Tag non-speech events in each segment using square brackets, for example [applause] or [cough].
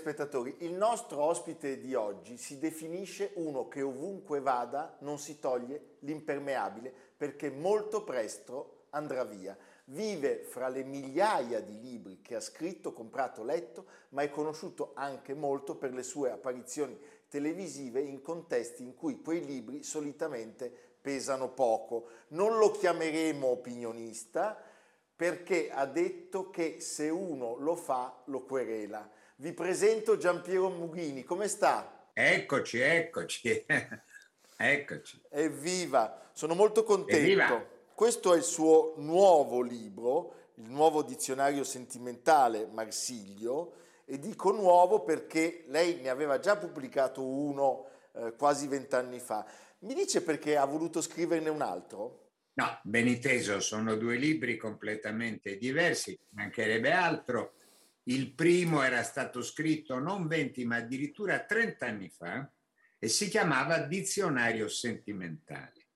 Telespettatori, il nostro ospite di oggi si definisce uno che ovunque vada non si toglie l'impermeabile perché molto presto andrà via. Vive fra le migliaia di libri che ha scritto, comprato, letto, ma è conosciuto anche molto per le sue apparizioni televisive in contesti in cui quei libri solitamente pesano poco. Non lo chiameremo opinionista, perché ha detto che se uno lo fa lo querela. Vi presento Giampiero Mughini, come sta? Eccoci, eccoci, [laughs] eccoci. Evviva, sono molto contento. Evviva. Questo è il suo nuovo libro, il nuovo dizionario sentimentale Marsiglio, e dico nuovo perché lei ne aveva già pubblicato uno eh, quasi vent'anni fa. Mi dice perché ha voluto scriverne un altro? No, ben inteso, sono due libri completamente diversi, mancherebbe altro. Il primo era stato scritto non 20 ma addirittura 30 anni fa e si chiamava Dizionario sentimentale.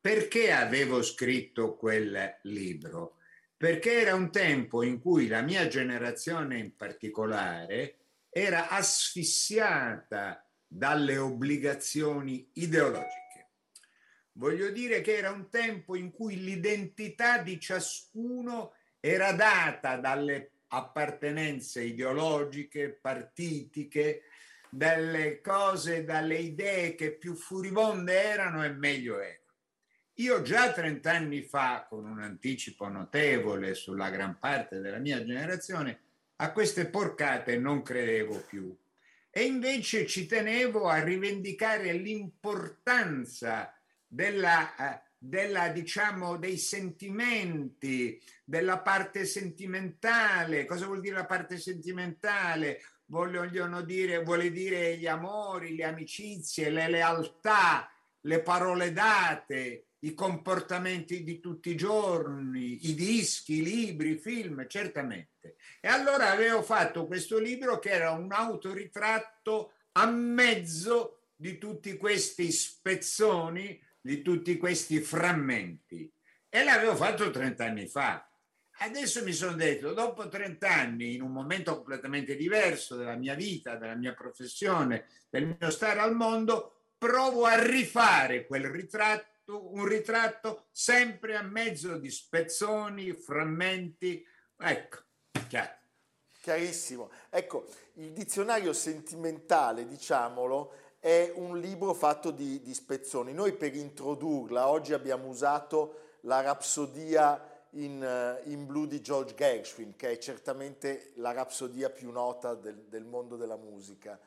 Perché avevo scritto quel libro? Perché era un tempo in cui la mia generazione in particolare era asfissiata dalle obbligazioni ideologiche Voglio dire che era un tempo in cui l'identità di ciascuno era data dalle appartenenze ideologiche, partitiche, dalle cose, dalle idee che più furibonde erano e meglio erano. Io già 30 anni fa, con un anticipo notevole sulla gran parte della mia generazione, a queste porcate non credevo più. E invece ci tenevo a rivendicare l'importanza della, eh, della, diciamo, dei sentimenti, della parte sentimentale. Cosa vuol dire la parte sentimentale? Vogliono dire, vuole dire gli amori, le amicizie, le lealtà, le parole date, i comportamenti di tutti i giorni, i dischi, i libri, i film, certamente. E allora avevo fatto questo libro che era un autoritratto a mezzo di tutti questi spezzoni di tutti questi frammenti e l'avevo fatto 30 anni fa. Adesso mi sono detto, dopo 30 anni, in un momento completamente diverso della mia vita, della mia professione, del mio stare al mondo, provo a rifare quel ritratto, un ritratto sempre a mezzo di spezzoni, frammenti. Ecco, chiaro. Chiarissimo. Ecco, il dizionario sentimentale, diciamolo, è un libro fatto di, di spezzoni. Noi per introdurla oggi abbiamo usato la rapsodia in, eh, in, blu di George Gershwin, che è certamente la rapsodia più nota del, del, mondo della musica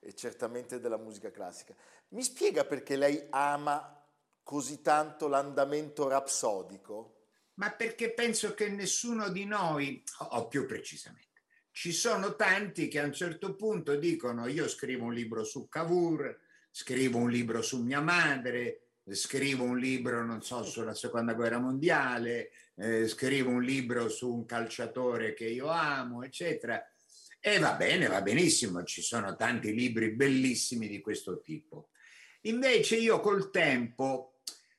e certamente della musica classica. Mi spiega perché lei ama così tanto l'andamento rapsodico? Ma perché penso che nessuno di noi, o più precisamente, ci sono tanti che a un certo punto dicono io scrivo un libro su Cavour, scrivo un libro su mia madre, scrivo un libro, non so, sulla seconda guerra mondiale, eh, scrivo un libro su un calciatore che io amo, eccetera. E va bene, va benissimo, ci sono tanti libri bellissimi di questo tipo. Invece io col tempo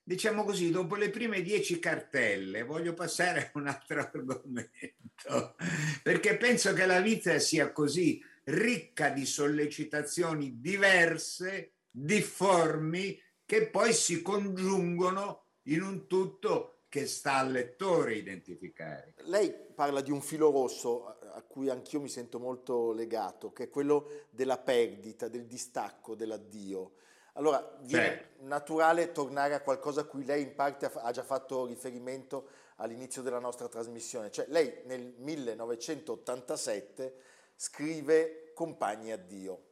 diciamo così, dopo le prime dieci cartelle voglio passare a un altro argomento, perché penso che la vita sia così ricca di sollecitazioni diverse, difformi, che poi si congiungono in un tutto che sta al lettore identificare. Lei parla di un filo rosso a cui anch'io mi sento molto legato, che è quello della perdita, del distacco, dell'addio. Allora, viene certo. naturale tornare a qualcosa a cui lei in parte ha già fatto riferimento all'inizio della nostra trasmissione. Cioè, lei nel 1987 scrive Compagni addio.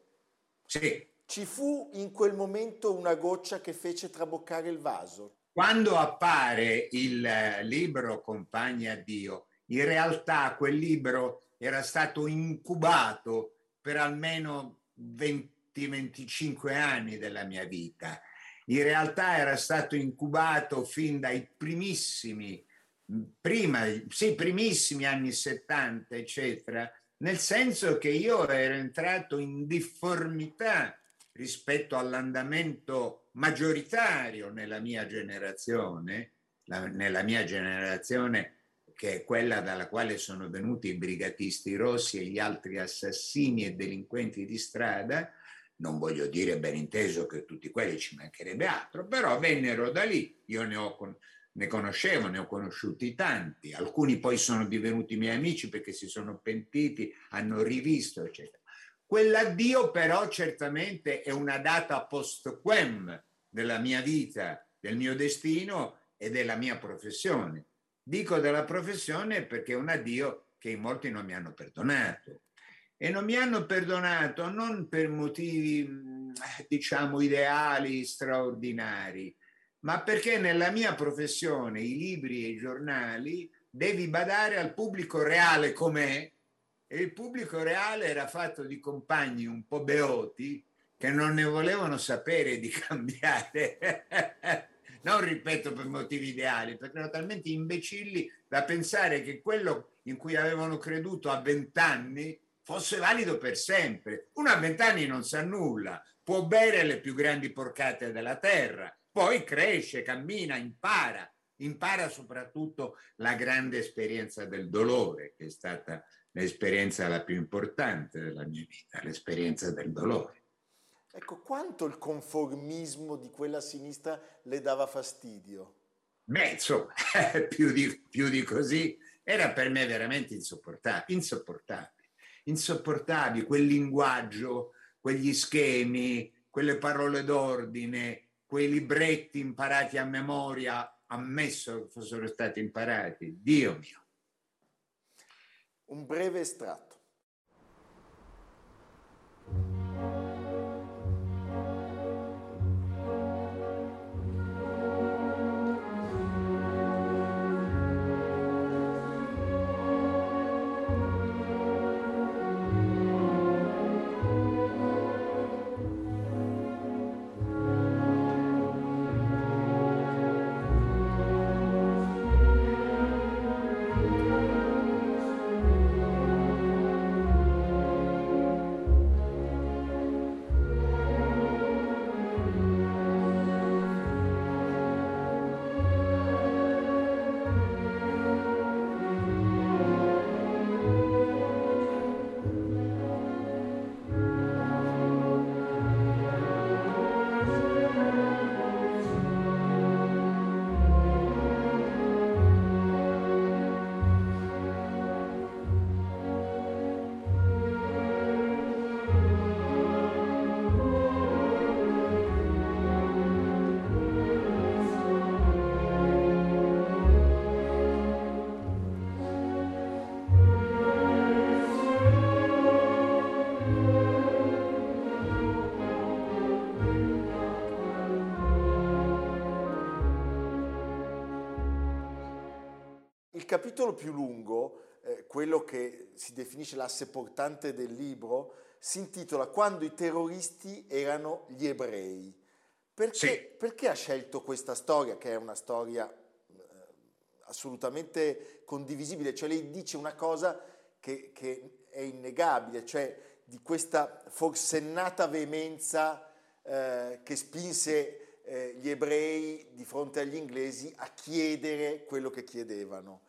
Sì. Ci fu in quel momento una goccia che fece traboccare il vaso. Quando appare il eh, libro Compagni addio, in realtà quel libro era stato incubato per almeno 20-25 anni della mia vita. In realtà era stato incubato fin dai primissimi, prima, sì, primissimi anni 70, eccetera, nel senso che io ero entrato in difformità rispetto all'andamento maggioritario nella mia generazione, la, nella mia generazione che è quella dalla quale sono venuti i brigatisti rossi e gli altri assassini e delinquenti di strada, non voglio dire ben inteso che tutti quelli ci mancherebbe altro, però vennero da lì, io ne, ho, ne conoscevo, ne ho conosciuti tanti, alcuni poi sono divenuti miei amici perché si sono pentiti, hanno rivisto, eccetera. Quell'addio però certamente è una data post quem della mia vita, del mio destino e della mia professione. Dico della professione perché è un addio che in molti non mi hanno perdonato. E non mi hanno perdonato non per motivi, diciamo, ideali, straordinari, ma perché nella mia professione, i libri e i giornali, devi badare al pubblico reale com'è e il pubblico reale era fatto di compagni un po' beoti che non ne volevano sapere di [laughs] cambiare. non ripeto per motivi ideali, perché erano talmente imbecilli da pensare che quello in cui avevano creduto a vent'anni fosse valido per sempre. Uno a vent'anni non sa nulla, può bere le più grandi porcate della terra, poi cresce, cammina, impara, impara soprattutto la grande esperienza del dolore, che è stata l'esperienza la più importante della mia vita, l'esperienza del dolore. Ecco, quanto il conformismo di quella sinistra le dava fastidio? Beh, insomma, [laughs] più di, più di così era per me veramente insopportabile, insopportabile, insopportabile quel linguaggio, quegli schemi, quelle parole d'ordine, quei libretti imparati a memoria, ammesso che fossero stati imparati, Dio mio. Un breve estratto. Capitolo più lungo, eh, quello che si definisce l'asse portante del libro, si intitola Quando i terroristi erano gli ebrei. Perché, sì. perché ha scelto questa storia, che è una storia eh, assolutamente condivisibile? Cioè lei dice una cosa che, che è innegabile, cioè di questa forsennata veemenza eh, che spinse eh, gli ebrei di fronte agli inglesi a chiedere quello che chiedevano.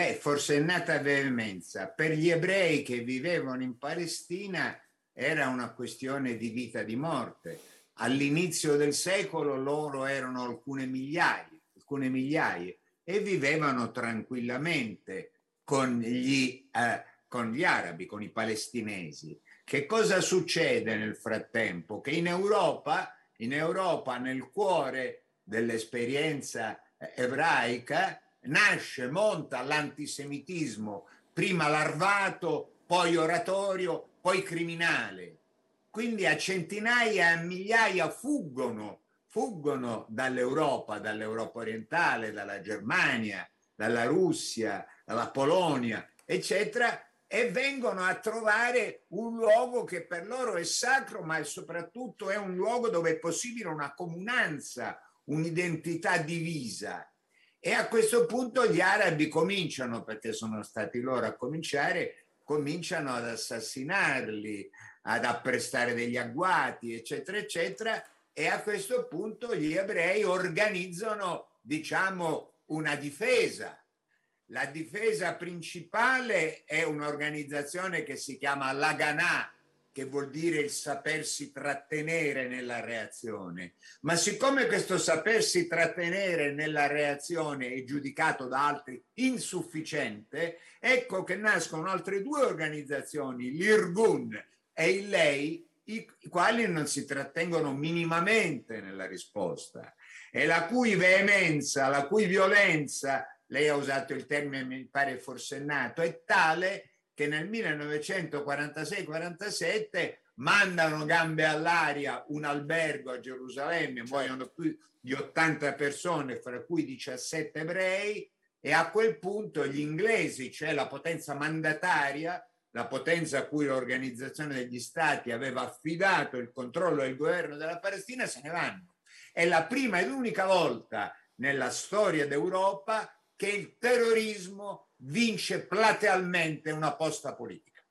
Beh, forse è nata veemenza. Per gli ebrei che vivevano in Palestina era una questione di vita e di morte. All'inizio del secolo loro erano alcune migliaia, alcune migliaia e vivevano tranquillamente con gli eh, con gli arabi, con i palestinesi. Che cosa succede nel frattempo? Che in Europa, in Europa nel cuore dell'esperienza ebraica, nasce, monta l'antisemitismo, prima larvato, poi oratorio, poi criminale. Quindi a centinaia, a migliaia fuggono, fuggono dall'Europa, dall'Europa orientale, dalla Germania, dalla Russia, dalla Polonia, eccetera, e vengono a trovare un luogo che per loro è sacro, ma soprattutto è un luogo dove è possibile una comunanza, un'identità divisa. E a questo punto gli arabi cominciano, perché sono stati loro a cominciare, cominciano ad assassinarli, ad apprestare degli agguati, eccetera, eccetera, e a questo punto gli ebrei organizzano, diciamo, una difesa. La difesa principale è un'organizzazione che si chiama Laganà, che vuol dire il sapersi trattenere nella reazione. Ma siccome questo sapersi trattenere nella reazione è giudicato da altri insufficiente, ecco che nascono altre due organizzazioni, l'Irgun e il Lei, i quali non si trattengono minimamente nella risposta e la cui veemenza, la cui violenza, lei ha usato il termine, mi pare forsennato, è tale che nel 1946-47 mandano gambe all'aria un albergo a Gerusalemme, muoiono più di 80 persone, fra cui 17 ebrei, e a quel punto gli inglesi, cioè la potenza mandataria, la potenza a cui l'Organizzazione degli Stati aveva affidato il controllo del governo della Palestina, se ne vanno. È la prima ed unica volta nella storia d'Europa che il terrorismo vince platealmente una posta politica.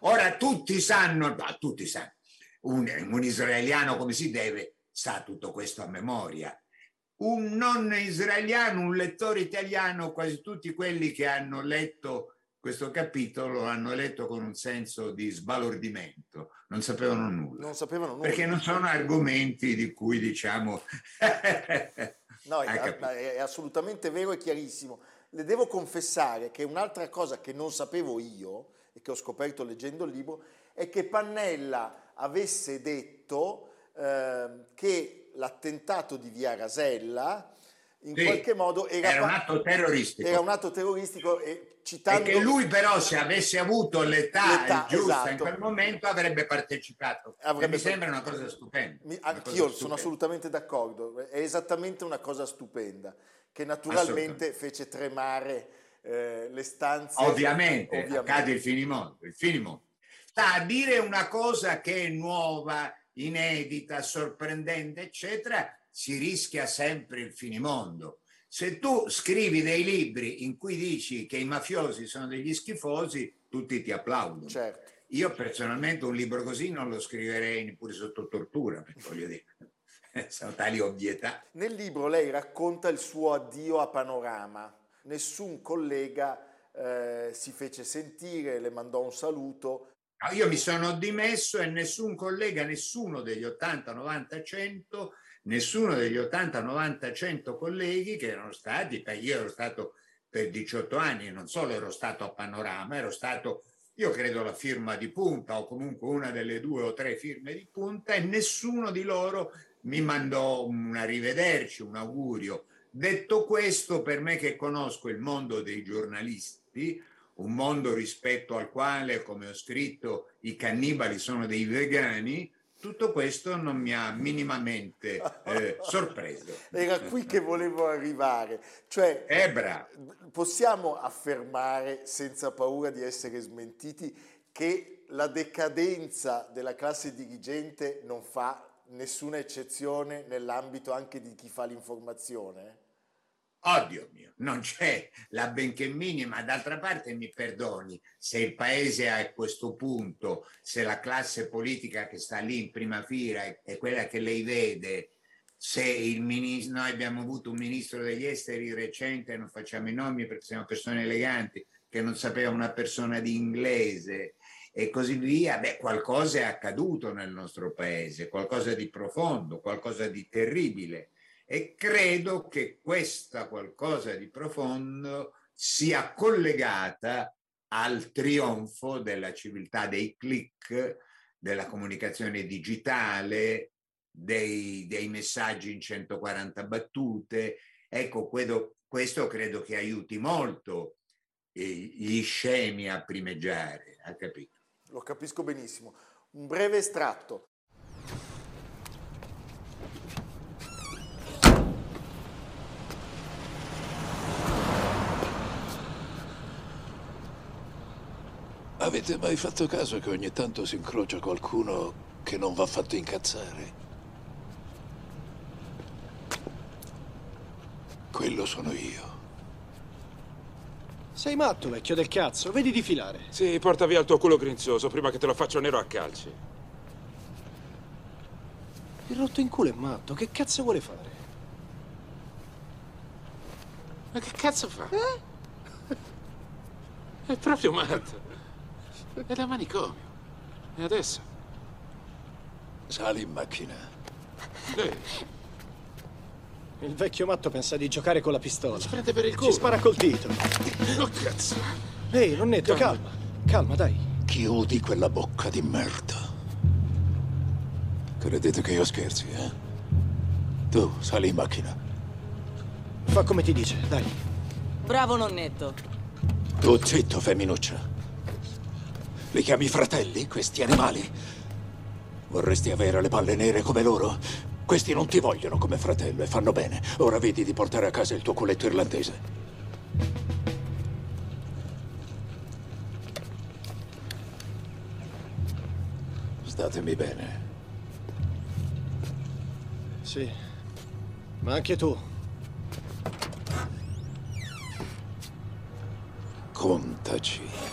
Ora tutti sanno, no, tutti sanno, un, un israeliano come si deve sa tutto questo a memoria. Un non israeliano, un lettore italiano, quasi tutti quelli che hanno letto questo capitolo hanno letto con un senso di sbalordimento, non sapevano nulla. Non sapevano nulla. Perché non sono argomenti di cui diciamo... [laughs] no, è, è, assolutamente vero e chiarissimo le devo confessare che un'altra cosa che non sapevo io e che ho scoperto leggendo il libro è che Pannella avesse detto eh, che l'attentato di Via Rasella in sì, qualche modo era, era, un atto terroristico. Era un atto terroristico e citando... E che lui però se avesse avuto l'età, l'età giusta esatto. in quel momento avrebbe partecipato. Avrebbe mi sembra una cosa stupenda. Mi, anch'io sono assolutamente d'accordo, è esattamente una cosa stupenda che naturalmente fece tremare eh, le stanze. Ovviamente, ovviamente, accade il finimondo. Il finimondo. Sta a dire una cosa che è nuova, inedita, sorprendente, eccetera, si rischia sempre il finimondo. Se tu scrivi dei libri in cui dici che i mafiosi sono degli schifosi, tutti ti applaudono. Certo. Io personalmente un libro così non lo scriverei neppure sotto tortura, voglio dire. [laughs] sono tali ovvietà. Nel libro lei racconta il suo addio a Panorama. Nessun collega eh, si fece sentire, le mandò un saluto. Io mi sono dimesso e nessun collega, nessuno degli 80, 90, 100, nessuno degli 80, 90, 100 colleghi che erano stati, io ero stato per 18 anni, non solo ero stato a Panorama, ero stato io credo la firma di punta o comunque una delle due o tre firme di punta e nessuno di loro mi mandò un arrivederci, un augurio. Detto questo, per me che conosco il mondo dei giornalisti, un mondo rispetto al quale, come ho scritto, i cannibali sono dei vegani, tutto questo non mi ha minimamente eh, sorpreso. [laughs] Era qui che volevo arrivare. Cioè, Ebra. possiamo affermare, senza paura di essere smentiti, che la decadenza della classe dirigente non fa nessuna eccezione nell'ambito anche di chi fa l'informazione? Oddio mio, non c'è la benché minima. D'altra parte mi perdoni, se il paese è a questo punto, se la classe politica che sta lì in prima fila è, è quella che lei vede, se il ministro, noi abbiamo avuto un ministro degli esteri recente, non facciamo i nomi perché siamo persone eleganti, che non sapeva una persona di inglese, e così via, beh, qualcosa è accaduto nel nostro paese, qualcosa di profondo, qualcosa di terribile. E credo che questa qualcosa di profondo sia collegata al trionfo della civiltà dei click, della comunicazione digitale, dei, dei messaggi in 140 battute. Ecco, questo, questo credo che aiuti molto gli scemi a primeggiare, ha capito? Lo capisco benissimo. Un breve estratto. Avete mai fatto caso che ogni tanto si incrocia qualcuno che non va fatto incazzare? Quello sono io. Sei matto, vecchio del cazzo. Vedi di filare. Sì, porta via il tuo culo grinzoso prima che te lo faccio nero a calci. Il rotto in culo è matto. Che cazzo vuole fare? Ma che cazzo fa? Eh? È proprio matto. È da manicomio. E adesso? Sali in macchina. Lei. Il vecchio matto pensa di giocare con la pistola. Si prende per il culo. Ci spara col dito. Oh, cazzo. Ehi, nonnetto, calma. Calma, dai. Chiudi quella bocca di merda. Credete che io scherzi, eh? Tu, sali in macchina. Fa come ti dice, dai. Bravo, nonnetto. Tu zitto, femminuccia. Li chiami fratelli, questi animali? Vorresti avere le palle nere come loro? Questi non ti vogliono come fratello e fanno bene. Ora vedi di portare a casa il tuo culetto irlandese. Statemi bene. Sì. Ma anche tu. Contaci.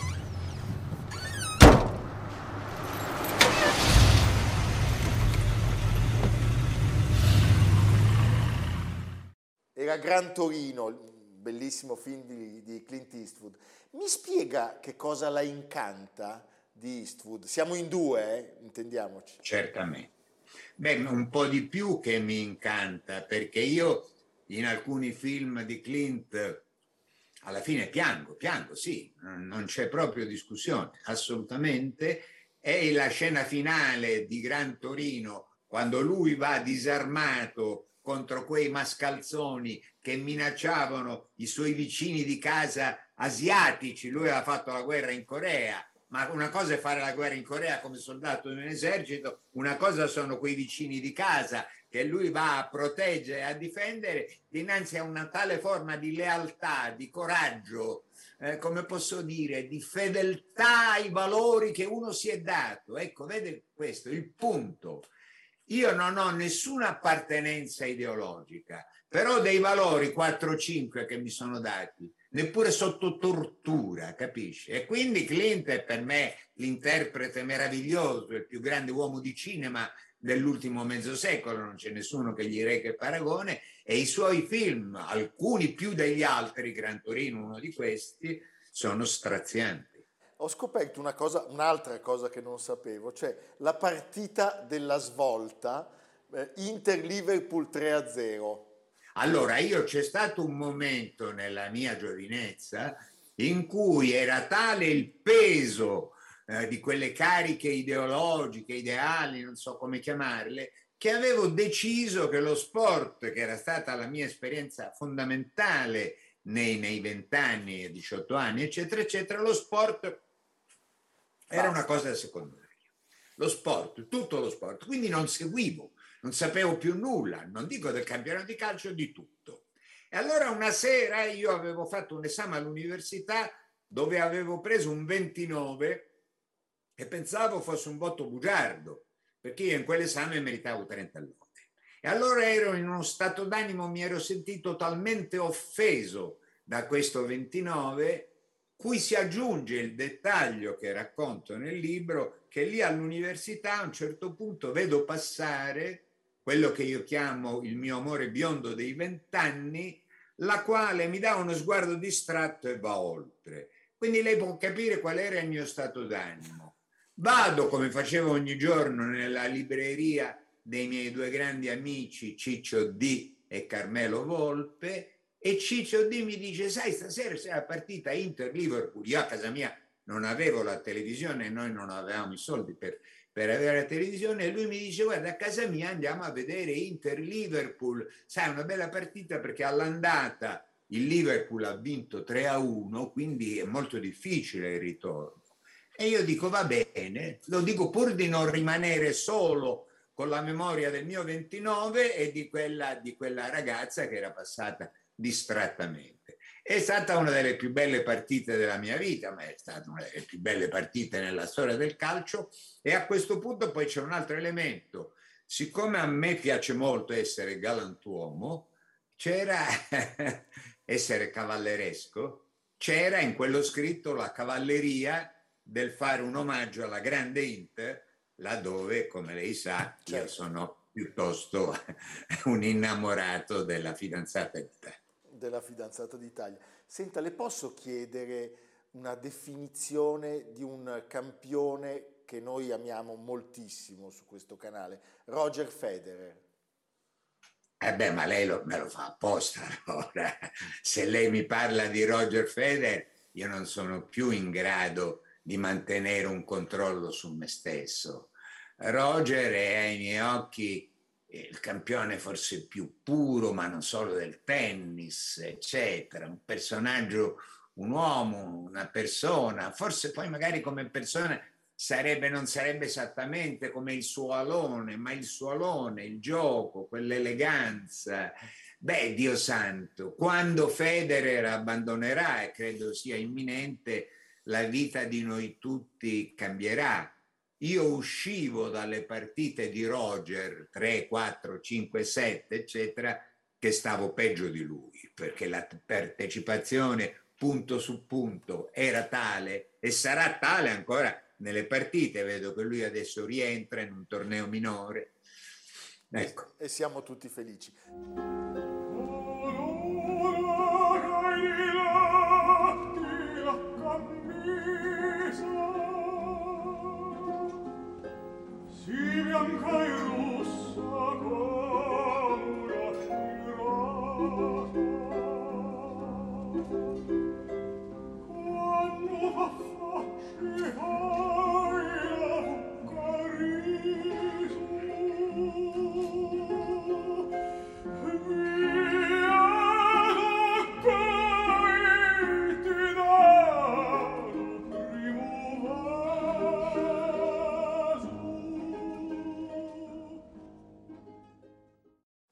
Era Gran Torino, bellissimo film di, di Clint Eastwood. Mi spiega che cosa la incanta di Eastwood? Siamo in due, eh? intendiamoci. Certamente. Beh, un po' di più che mi incanta, perché io in alcuni film di Clint alla fine piango, piango, sì, non c'è proprio discussione, assolutamente. È la scena finale di Gran Torino, quando lui va disarmato contro quei mascalzoni che minacciavano i suoi vicini di casa asiatici. Lui aveva fatto la guerra in Corea, ma una cosa è fare la guerra in Corea come soldato in un esercito, una cosa sono quei vicini di casa che lui va a proteggere e a difendere dinanzi a una tale forma di lealtà, di coraggio, eh, come posso dire, di fedeltà ai valori che uno si è dato. Ecco, vede questo, il punto. Io non ho nessuna appartenenza ideologica, però dei valori 4-5 che mi sono dati, neppure sotto tortura, capisci? E quindi Clint è per me l'interprete meraviglioso, il più grande uomo di cinema dell'ultimo mezzo secolo, non c'è nessuno che gli reche paragone, e i suoi film, alcuni più degli altri, Gran Torino uno di questi, sono strazianti ho scoperto cosa, un'altra cosa che non sapevo, cioè la partita della svolta eh, Inter-Liverpool 3-0. Allora, io c'è stato un momento nella mia giovinezza in cui era tale il peso eh, di quelle cariche ideologiche, ideali, non so come chiamarle, che avevo deciso che lo sport, che era stata la mia esperienza fondamentale nei vent'anni e 18 anni, eccetera, eccetera, lo sport era una cosa secondaria. Lo sport, tutto lo sport. Quindi non seguivo, non sapevo più nulla, non dico del campionato di calcio, di tutto. E allora una sera io avevo fatto un esame all'università dove avevo preso un 29 e pensavo fosse un voto bugiardo, perché io in quell'esame meritavo 30 lode. E allora ero in uno stato d'animo, mi ero sentito talmente offeso da questo 29 cui si aggiunge il dettaglio che racconto nel libro, che lì all'università a un certo punto vedo passare quello che io chiamo il mio amore biondo dei vent'anni, la quale mi dà uno sguardo distratto e va oltre. Quindi lei può capire qual era il mio stato d'animo. Vado, come facevo ogni giorno, nella libreria dei miei due grandi amici Ciccio D e Carmelo Volpe e Ciccio D mi dice, sai, stasera c'è la partita Inter-Liverpool, io a casa mia non avevo la televisione, noi non avevamo i soldi per, per avere la televisione. E lui mi dice guarda a casa mia andiamo a vedere Inter-Liverpool, sai una bella partita perché all'andata il Liverpool ha vinto 3 a 1, quindi è molto difficile il ritorno. E io dico va bene, lo dico pur di non rimanere solo con la memoria del mio 29 e di quella, di quella ragazza che era passata distrattamente. È stata una delle più belle partite della mia vita, ma è stata una delle più belle partite nella storia del calcio. E a questo punto poi c'è un altro elemento. Siccome a me piace molto essere galantuomo, c'era [laughs] essere cavalleresco, c'era in quello scritto la cavalleria del fare un omaggio alla grande Inter, laddove, come lei sa, certo. io sono piuttosto [laughs] un innamorato della fidanzata d'Italia. Della fidanzata d'Italia. Senta, le posso chiedere una definizione di un campione che noi amiamo moltissimo su questo canale, Roger Federer. Eh beh, ma lei lo, me lo fa apposta. [laughs] Allora. Se lei mi parla di Roger Federer, io non sono più in grado di mantenere un controllo su me stesso. Roger è ai miei occhi il campione forse più puro, ma non solo del tennis, eccetera, un personaggio, un uomo, una persona, forse poi magari come persona sarebbe, non sarebbe esattamente come il suo alone, ma il suo alone, il gioco, quell'eleganza. Beh, Dio santo, quando Federer abbandonerà, e credo sia imminente, la vita di noi tutti cambierà. Io uscivo dalle partite di Roger 3, 4, 5, 7, eccetera, che stavo peggio di lui, perché la partecipazione punto su punto era tale e sarà tale ancora nelle partite, vedo che lui adesso rientra in un torneo minore. Ecco. E siamo tutti felici.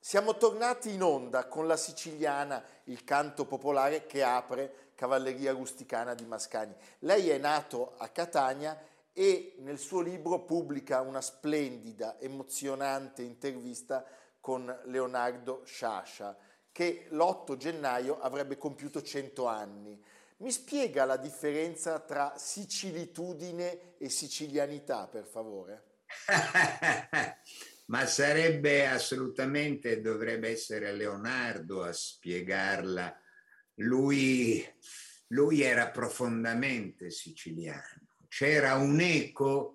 Siamo tornati in onda con la siciliana, il canto popolare che apre Cavalleria Rusticana di Mascagni. Lei è nato a Catania e nel suo libro pubblica una splendida, emozionante intervista con Leonardo Sciascia, che l'8 gennaio avrebbe compiuto 100 anni. Mi spiega la differenza tra sicilitudine e sicilianità, per favore? [laughs] ma sarebbe assolutamente, dovrebbe essere Leonardo a spiegarla. Lui, lui era profondamente siciliano, c'era un eco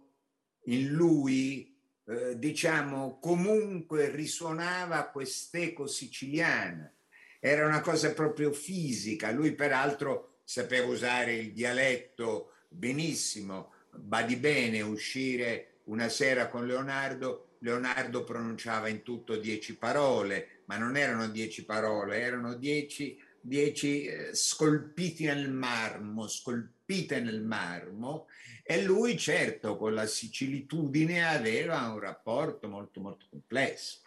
in lui, eh, diciamo, comunque risuonava quest'eco siciliana. Era una cosa proprio fisica. Lui peraltro sapeva usare il dialetto benissimo, badi bene uscire una sera con Leonardo Leonardo pronunciava in tutto dieci parole, ma non erano dieci parole, erano dieci, dieci eh, scolpiti nel marmo, scolpite nel marmo, e lui certo con la sicilitudine aveva un rapporto molto molto complesso,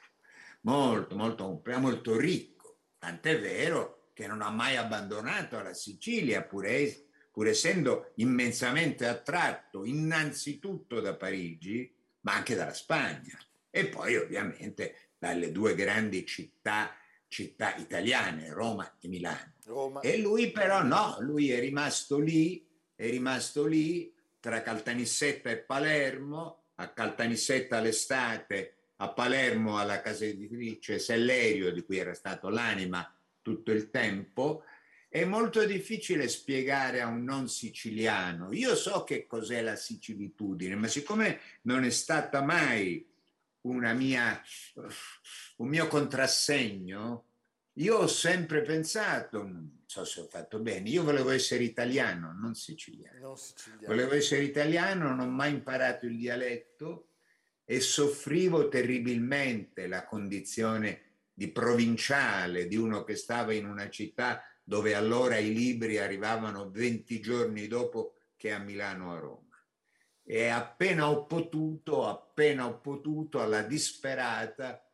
molto molto, molto ricco, tant'è vero che non ha mai abbandonato la Sicilia, pur, pur essendo immensamente attratto innanzitutto da Parigi, ma anche dalla Spagna e poi ovviamente dalle due grandi città, città italiane, Roma e Milano. Roma. E lui però no, lui è rimasto lì, è rimasto lì tra Caltanissetta e Palermo, a Caltanissetta l'estate, a Palermo alla casa editrice Sellerio, di cui era stato l'anima tutto il tempo, è molto difficile spiegare a un non siciliano. Io so che cos'è la sicilitudine, ma siccome non è stata mai mia, un mio contrassegno, Io ho sempre pensato, non so se ho fatto bene, io volevo essere italiano, non siciliano. Non siciliano. Volevo essere italiano, non ho mai imparato il dialetto e soffrivo terribilmente la condizione di provinciale, di uno che stava in una città dove allora i libri arrivavano 20 giorni dopo che a Milano a Roma. E appena ho potuto, appena ho potuto, alla disperata,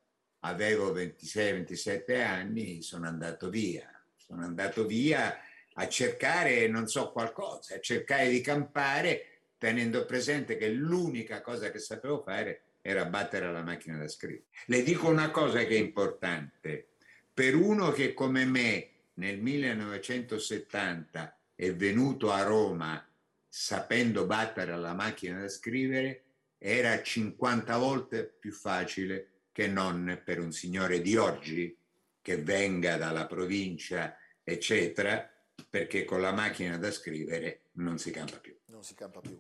avevo 26-27 anni, sono andato via. Sono andato via a cercare, non so, qualcosa, a cercare di campare, tenendo presente che l'unica cosa che sapevo fare era battere alla macchina da scrivere. Le dico una cosa che è importante. Per uno che come me nel 1970 è venuto a Roma sapendo battere alla macchina da scrivere, era 50 volte più facile che non per un signore di oggi che venga dalla provincia, eccetera, perché con la macchina da scrivere non si campa più. Non si campa più.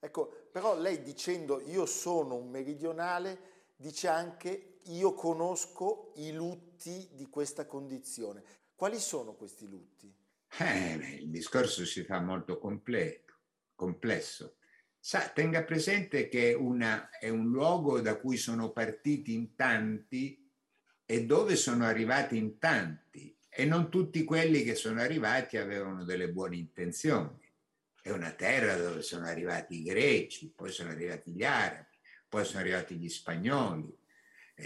Ecco, però lei dicendo io sono un meridionale, dice anche io conosco i lutti di questa condizione. Quali sono questi lutti? Eh, il discorso si fa molto completo, complesso. Sa, tenga presente che una, è un luogo da cui sono partiti in tanti e dove sono arrivati in tanti e non tutti quelli che sono arrivati avevano delle buone intenzioni. È una terra dove sono arrivati i greci, poi sono arrivati gli arabi, poi sono arrivati gli spagnoli,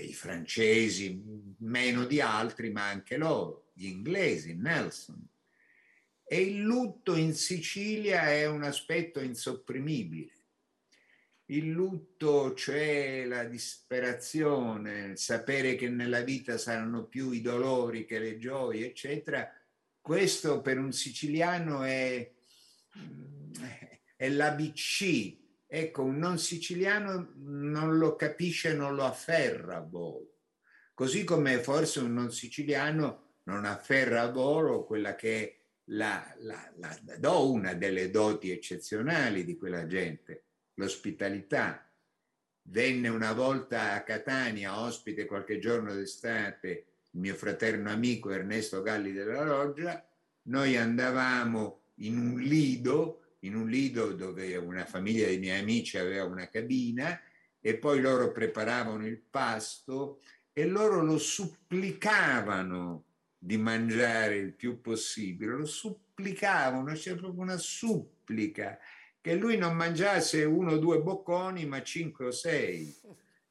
i francesi meno di altri, ma anche loro, gli inglesi, Nelson. E il lutto in Sicilia è un aspetto insopprimibile. Il lutto, cioè la disperazione, il sapere che nella vita saranno più i dolori che le gioie, eccetera, questo per un siciliano è, è l'ABC. Ecco, un non siciliano non lo capisce, non lo afferra a volo. Così come forse un non siciliano non afferra a volo quella che è la, la, la, do una delle doti eccezionali di quella gente, l'ospitalità. Venne una volta a Catania, ospite qualche giorno d'estate, il mio fraterno amico Ernesto Galli della Loggia, noi andavamo in un lido, in un lido dove una famiglia dei miei amici aveva una cabina e poi loro preparavano il pasto e loro lo supplicavano di mangiare il più possibile, lo supplicavano, c'era proprio una supplica che lui non mangiasse uno o due bocconi, ma cinque o sei.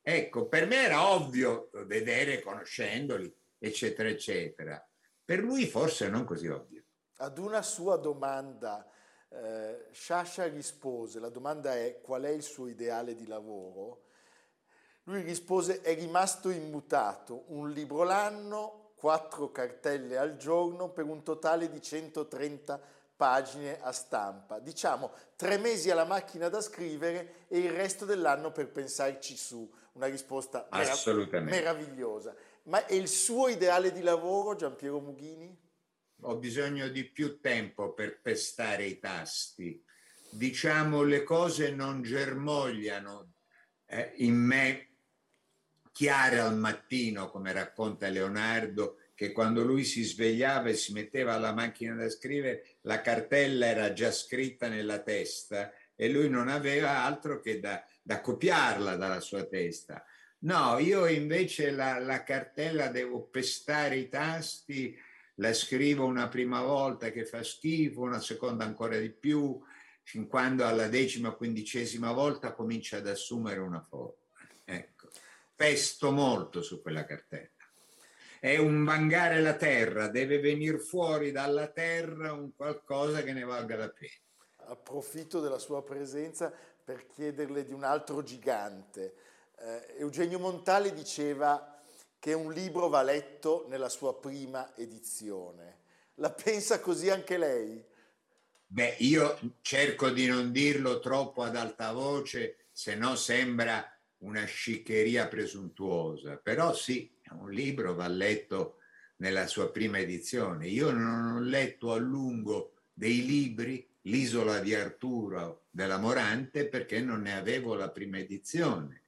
Ecco, per me era ovvio vedere, conoscendoli, eccetera, eccetera. Per lui forse non così ovvio. Ad una sua domanda, eh, Sciascia rispose, la domanda è qual è il suo ideale di lavoro? Lui rispose è rimasto immutato, un libro l'anno, quattro cartelle al giorno per un totale di 130 pagine a stampa. Diciamo tre mesi alla macchina da scrivere e il resto dell'anno per pensarci su. Una risposta merav- meravigliosa. Ma è il suo ideale di lavoro, Giampiero Mughini? Ho bisogno di più tempo per pestare i tasti. Diciamo, le cose non germogliano eh, in me chiare al mattino, come racconta Leonardo, che quando lui si svegliava e si metteva alla macchina da scrivere, la cartella era già scritta nella testa e lui non aveva altro che da, da copiarla dalla sua testa. No, io invece la, la, cartella devo pestare i tasti, la scrivo una prima volta che fa schifo, una seconda ancora di più, fin quando alla decima, quindicesima volta comincia ad assumere una forma. Ecco, pesto molto su quella cartella è un vangare la terra, deve venire fuori dalla terra un qualcosa che ne valga la pena. Approfitto della sua presenza per chiederle di un altro gigante. Eh, Eugenio Montale diceva che un libro va letto nella sua prima edizione. La pensa così anche lei? Beh, io cerco di non dirlo troppo ad alta voce, se no sembra una sciccheria presuntuosa, però sì, un libro va letto nella sua prima edizione. Io non ho letto a lungo dei libri, L'isola di Arturo della Morante, perché non ne avevo la prima edizione.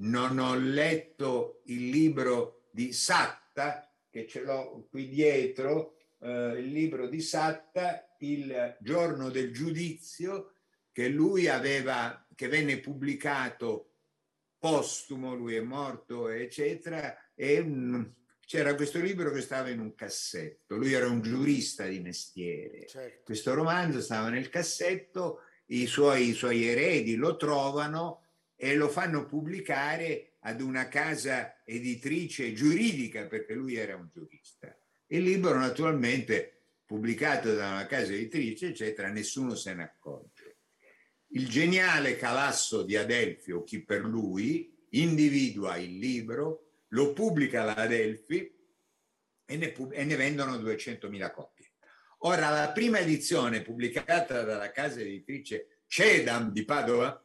Non ho letto il libro di Satta, che ce l'ho qui dietro, eh, il libro di Satta, Il giorno del giudizio, che lui aveva, che venne pubblicato postumo, lui è morto, eccetera, e mm, c'era questo libro che stava in un cassetto. Lui era un giurista di mestiere. Certo. Questo romanzo stava nel cassetto, i suoi, i suoi eredi lo trovano e lo fanno pubblicare ad una casa editrice giuridica, perché lui era un giurista. Il libro naturalmente pubblicato da una casa editrice, eccetera, nessuno se ne accorge. Il geniale Calasso di Adelphi, o chi per lui, individua il libro, lo pubblica la Adelphi e ne, e ne vendono 200.000 copie. Ora, la prima edizione pubblicata dalla casa editrice Cedam di Padova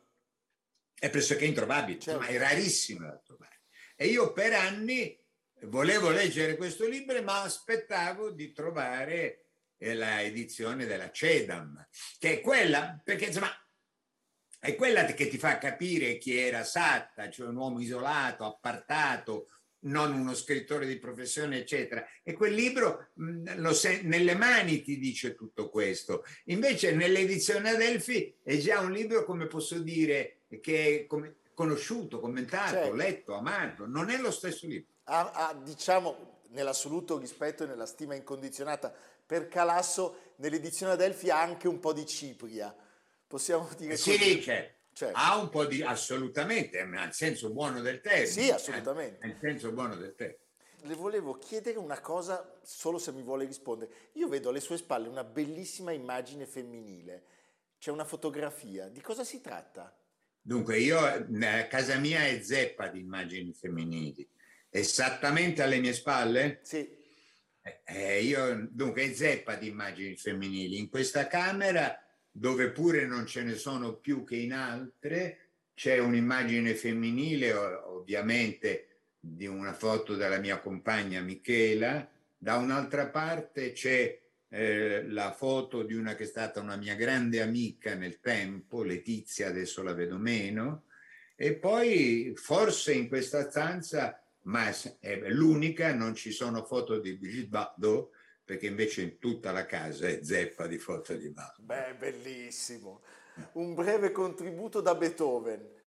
è pressoché introvabile, Certo. ma è rarissima da trovare. E io per anni volevo leggere questo libro, ma aspettavo di trovare eh, la edizione della Cedam, che è quella, perché insomma, è quella che ti fa capire chi era Satta, cioè un uomo isolato, appartato, non uno scrittore di professione, eccetera. E quel libro se- nelle mani ti dice tutto questo. Invece nell'edizione Adelphi è già un libro, come posso dire, che è conosciuto, commentato, Certo. letto, amato. Non è lo stesso libro. ha, ha, diciamo, nell'assoluto rispetto e nella stima incondizionata per Calasso, nell'edizione Adelphi ha anche un po' di Cipria. Possiamo dire Sì, così? c'è. Certo. Ha un po' di assolutamente, nel senso buono del termine. Sì, assolutamente. eh, Nel senso buono del termine. Le volevo chiedere una cosa, solo se mi vuole rispondere. Io vedo alle sue spalle una bellissima immagine femminile. C'è una fotografia. Di cosa si tratta? Dunque, io, eh, casa mia è zeppa di immagini femminili. Esattamente alle mie spalle? Sì, Eh, eh, io, dunque, è zeppa di immagini femminili. In questa camera, dove pure non ce ne sono più che in altre, c'è un'immagine femminile, ovviamente, di una foto della mia compagna Michela. Da un'altra parte c'è eh, la foto di una che è stata una mia grande amica nel tempo, Letizia, adesso la vedo meno. E poi forse in questa stanza, ma è l'unica, non ci sono foto di Brigitte Bardot, perché invece in tutta la casa è zeppa di foto di Bardot. beh, bellissimo. Un breve contributo da Beethoven.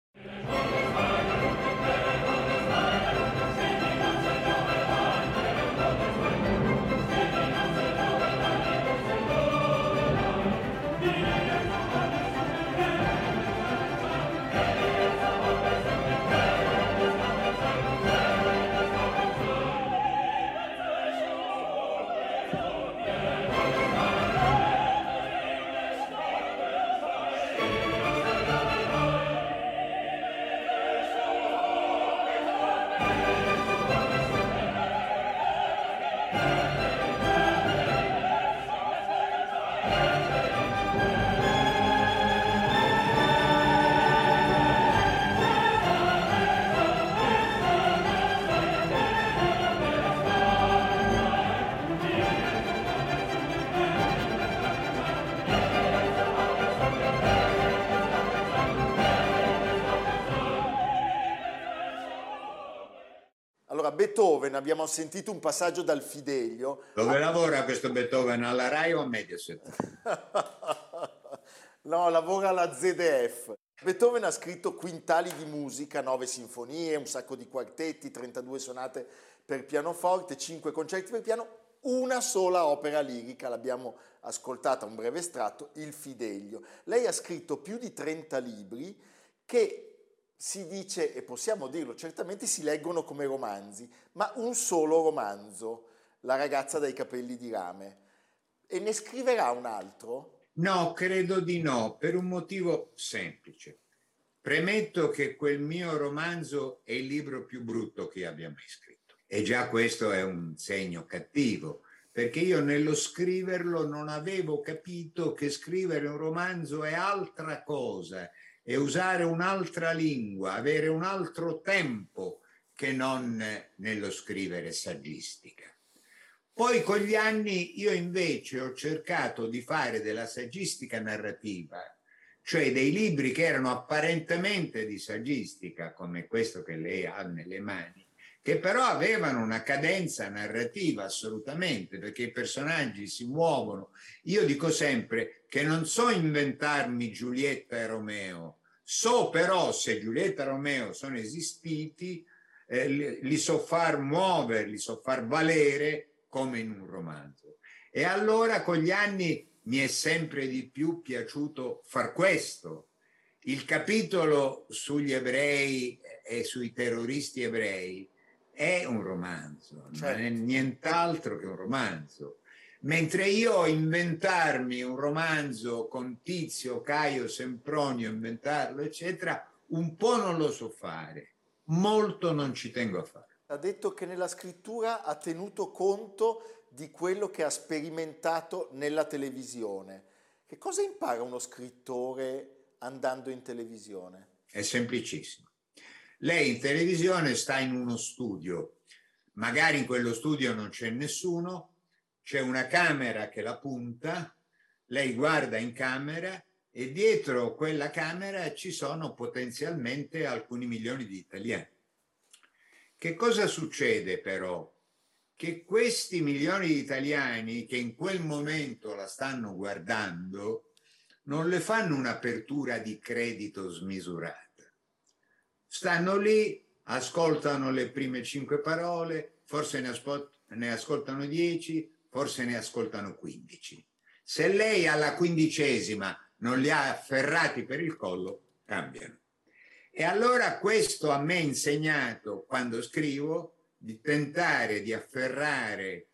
Beethoven, abbiamo sentito un passaggio dal Fidelio. Dove lavora questo Beethoven? Alla RAI o a Mediaset? [laughs] no, lavora alla ZDF. Beethoven ha scritto quintali di musica, nove sinfonie, un sacco di quartetti, 32 sonate per pianoforte, cinque concerti per piano, una sola opera lirica, l'abbiamo ascoltata, un breve estratto, Il Fidelio. Lei ha scritto più di 30 libri che si dice, e possiamo dirlo certamente, si leggono come romanzi, ma un solo romanzo, La ragazza dai capelli di rame. E ne scriverà un altro? No, credo di no, per un motivo semplice. Premetto che quel mio romanzo è il libro più brutto che abbia mai scritto. E già questo è un segno cattivo, perché io nello scriverlo non avevo capito che scrivere un romanzo è altra cosa, è usare un'altra lingua, avere un altro tempo che non nello scrivere saggistica. Poi con gli anni io invece ho cercato di fare della saggistica narrativa, cioè dei libri che erano apparentemente di saggistica, come questo che lei ha nelle mani, che però avevano una cadenza narrativa assolutamente, perché i personaggi si muovono. Io dico sempre che non so inventarmi Giulietta e Romeo, so però se Giulietta e Romeo sono esistiti, eh, li, li so far muovere, li so far valere come in un romanzo. E allora con gli anni mi è sempre di più piaciuto far questo. Il capitolo sugli ebrei e sui terroristi ebrei è un romanzo, certo. non è certo. nient'altro che un romanzo. Mentre io inventarmi un romanzo con Tizio, Caio, Sempronio, inventarlo, eccetera, un po' non lo so fare, molto non ci tengo a fare. Ha detto che nella scrittura ha tenuto conto di quello che ha sperimentato nella televisione. Che cosa impara uno scrittore andando in televisione? È semplicissimo. Lei in televisione sta in uno studio, magari in quello studio non c'è nessuno, c'è una camera che la punta, lei guarda in camera e dietro quella camera ci sono potenzialmente alcuni milioni di italiani. Che cosa succede però? Che questi milioni di italiani che in quel momento la stanno guardando non le fanno un'apertura di credito smisurata stanno lì, ascoltano le prime cinque parole, forse ne, ascol- ne ascoltano dieci, forse ne ascoltano quindici. Se lei alla quindicesima non li ha afferrati per il collo, cambiano. E allora questo a me ha insegnato, quando scrivo, di tentare di afferrare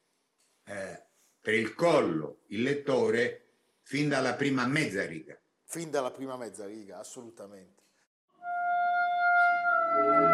eh, per il collo il lettore fin dalla prima mezza riga. Fin dalla prima mezza riga, assolutamente. thank you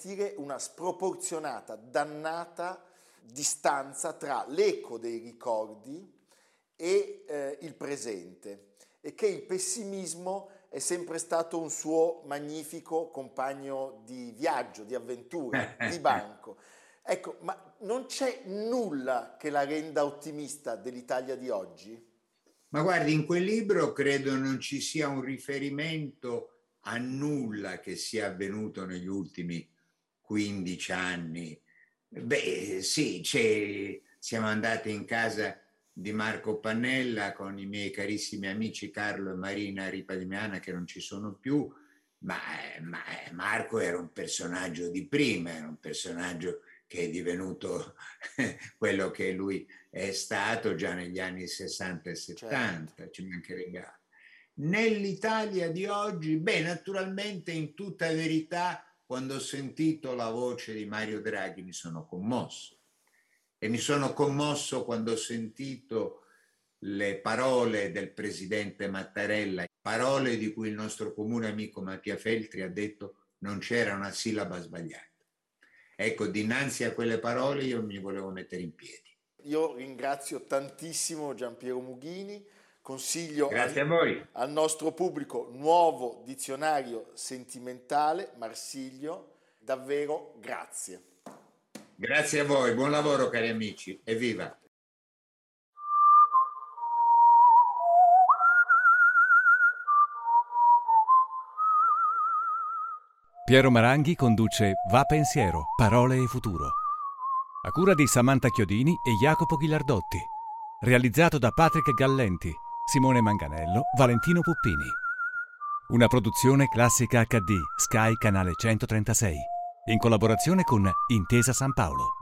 avvertire una sproporzionata, dannata distanza tra l'eco dei ricordi e eh, il presente e che il pessimismo è sempre stato un suo magnifico compagno di viaggio, di avventura, di banco. Ecco, ma non c'è nulla che la renda ottimista dell'Italia di oggi? Ma guardi, in quel libro credo non ci sia un riferimento a nulla che sia avvenuto negli ultimi 15 anni. Beh, sì, siamo andati in casa di Marco Pannella con i miei carissimi amici Carlo e Marina Ripadimiana che non ci sono più, ma, ma Marco era un personaggio di prima, era un personaggio che è divenuto [laughs] quello che lui è stato già negli anni 60 e 70, certo. ci mancherebbe. Nell'Italia di oggi, beh, naturalmente in tutta verità, quando ho sentito la voce di Mario Draghi mi sono commosso e mi sono commosso quando ho sentito le parole del presidente Mattarella, parole di cui il nostro comune amico Mattia Feltri ha detto non c'era una sillaba sbagliata. Ecco, dinanzi a quelle parole io mi volevo mettere in piedi. Io ringrazio tantissimo Giampiero Mughini, consiglio Grazie al, a voi. al nostro pubblico nuovo dizionario sentimentale Marsiglio, davvero grazie. Grazie a voi, buon lavoro cari amici, evviva! Piero Maranghi conduce Va Pensiero, Parole e Futuro. A cura di Samantha Chiodini e Jacopo Ghilardotti. Realizzato da Patrick Gallenti, Simone Manganello, Valentino Puppini. Una produzione classica HD, Sky Canale 136. In collaborazione con Intesa San Paolo.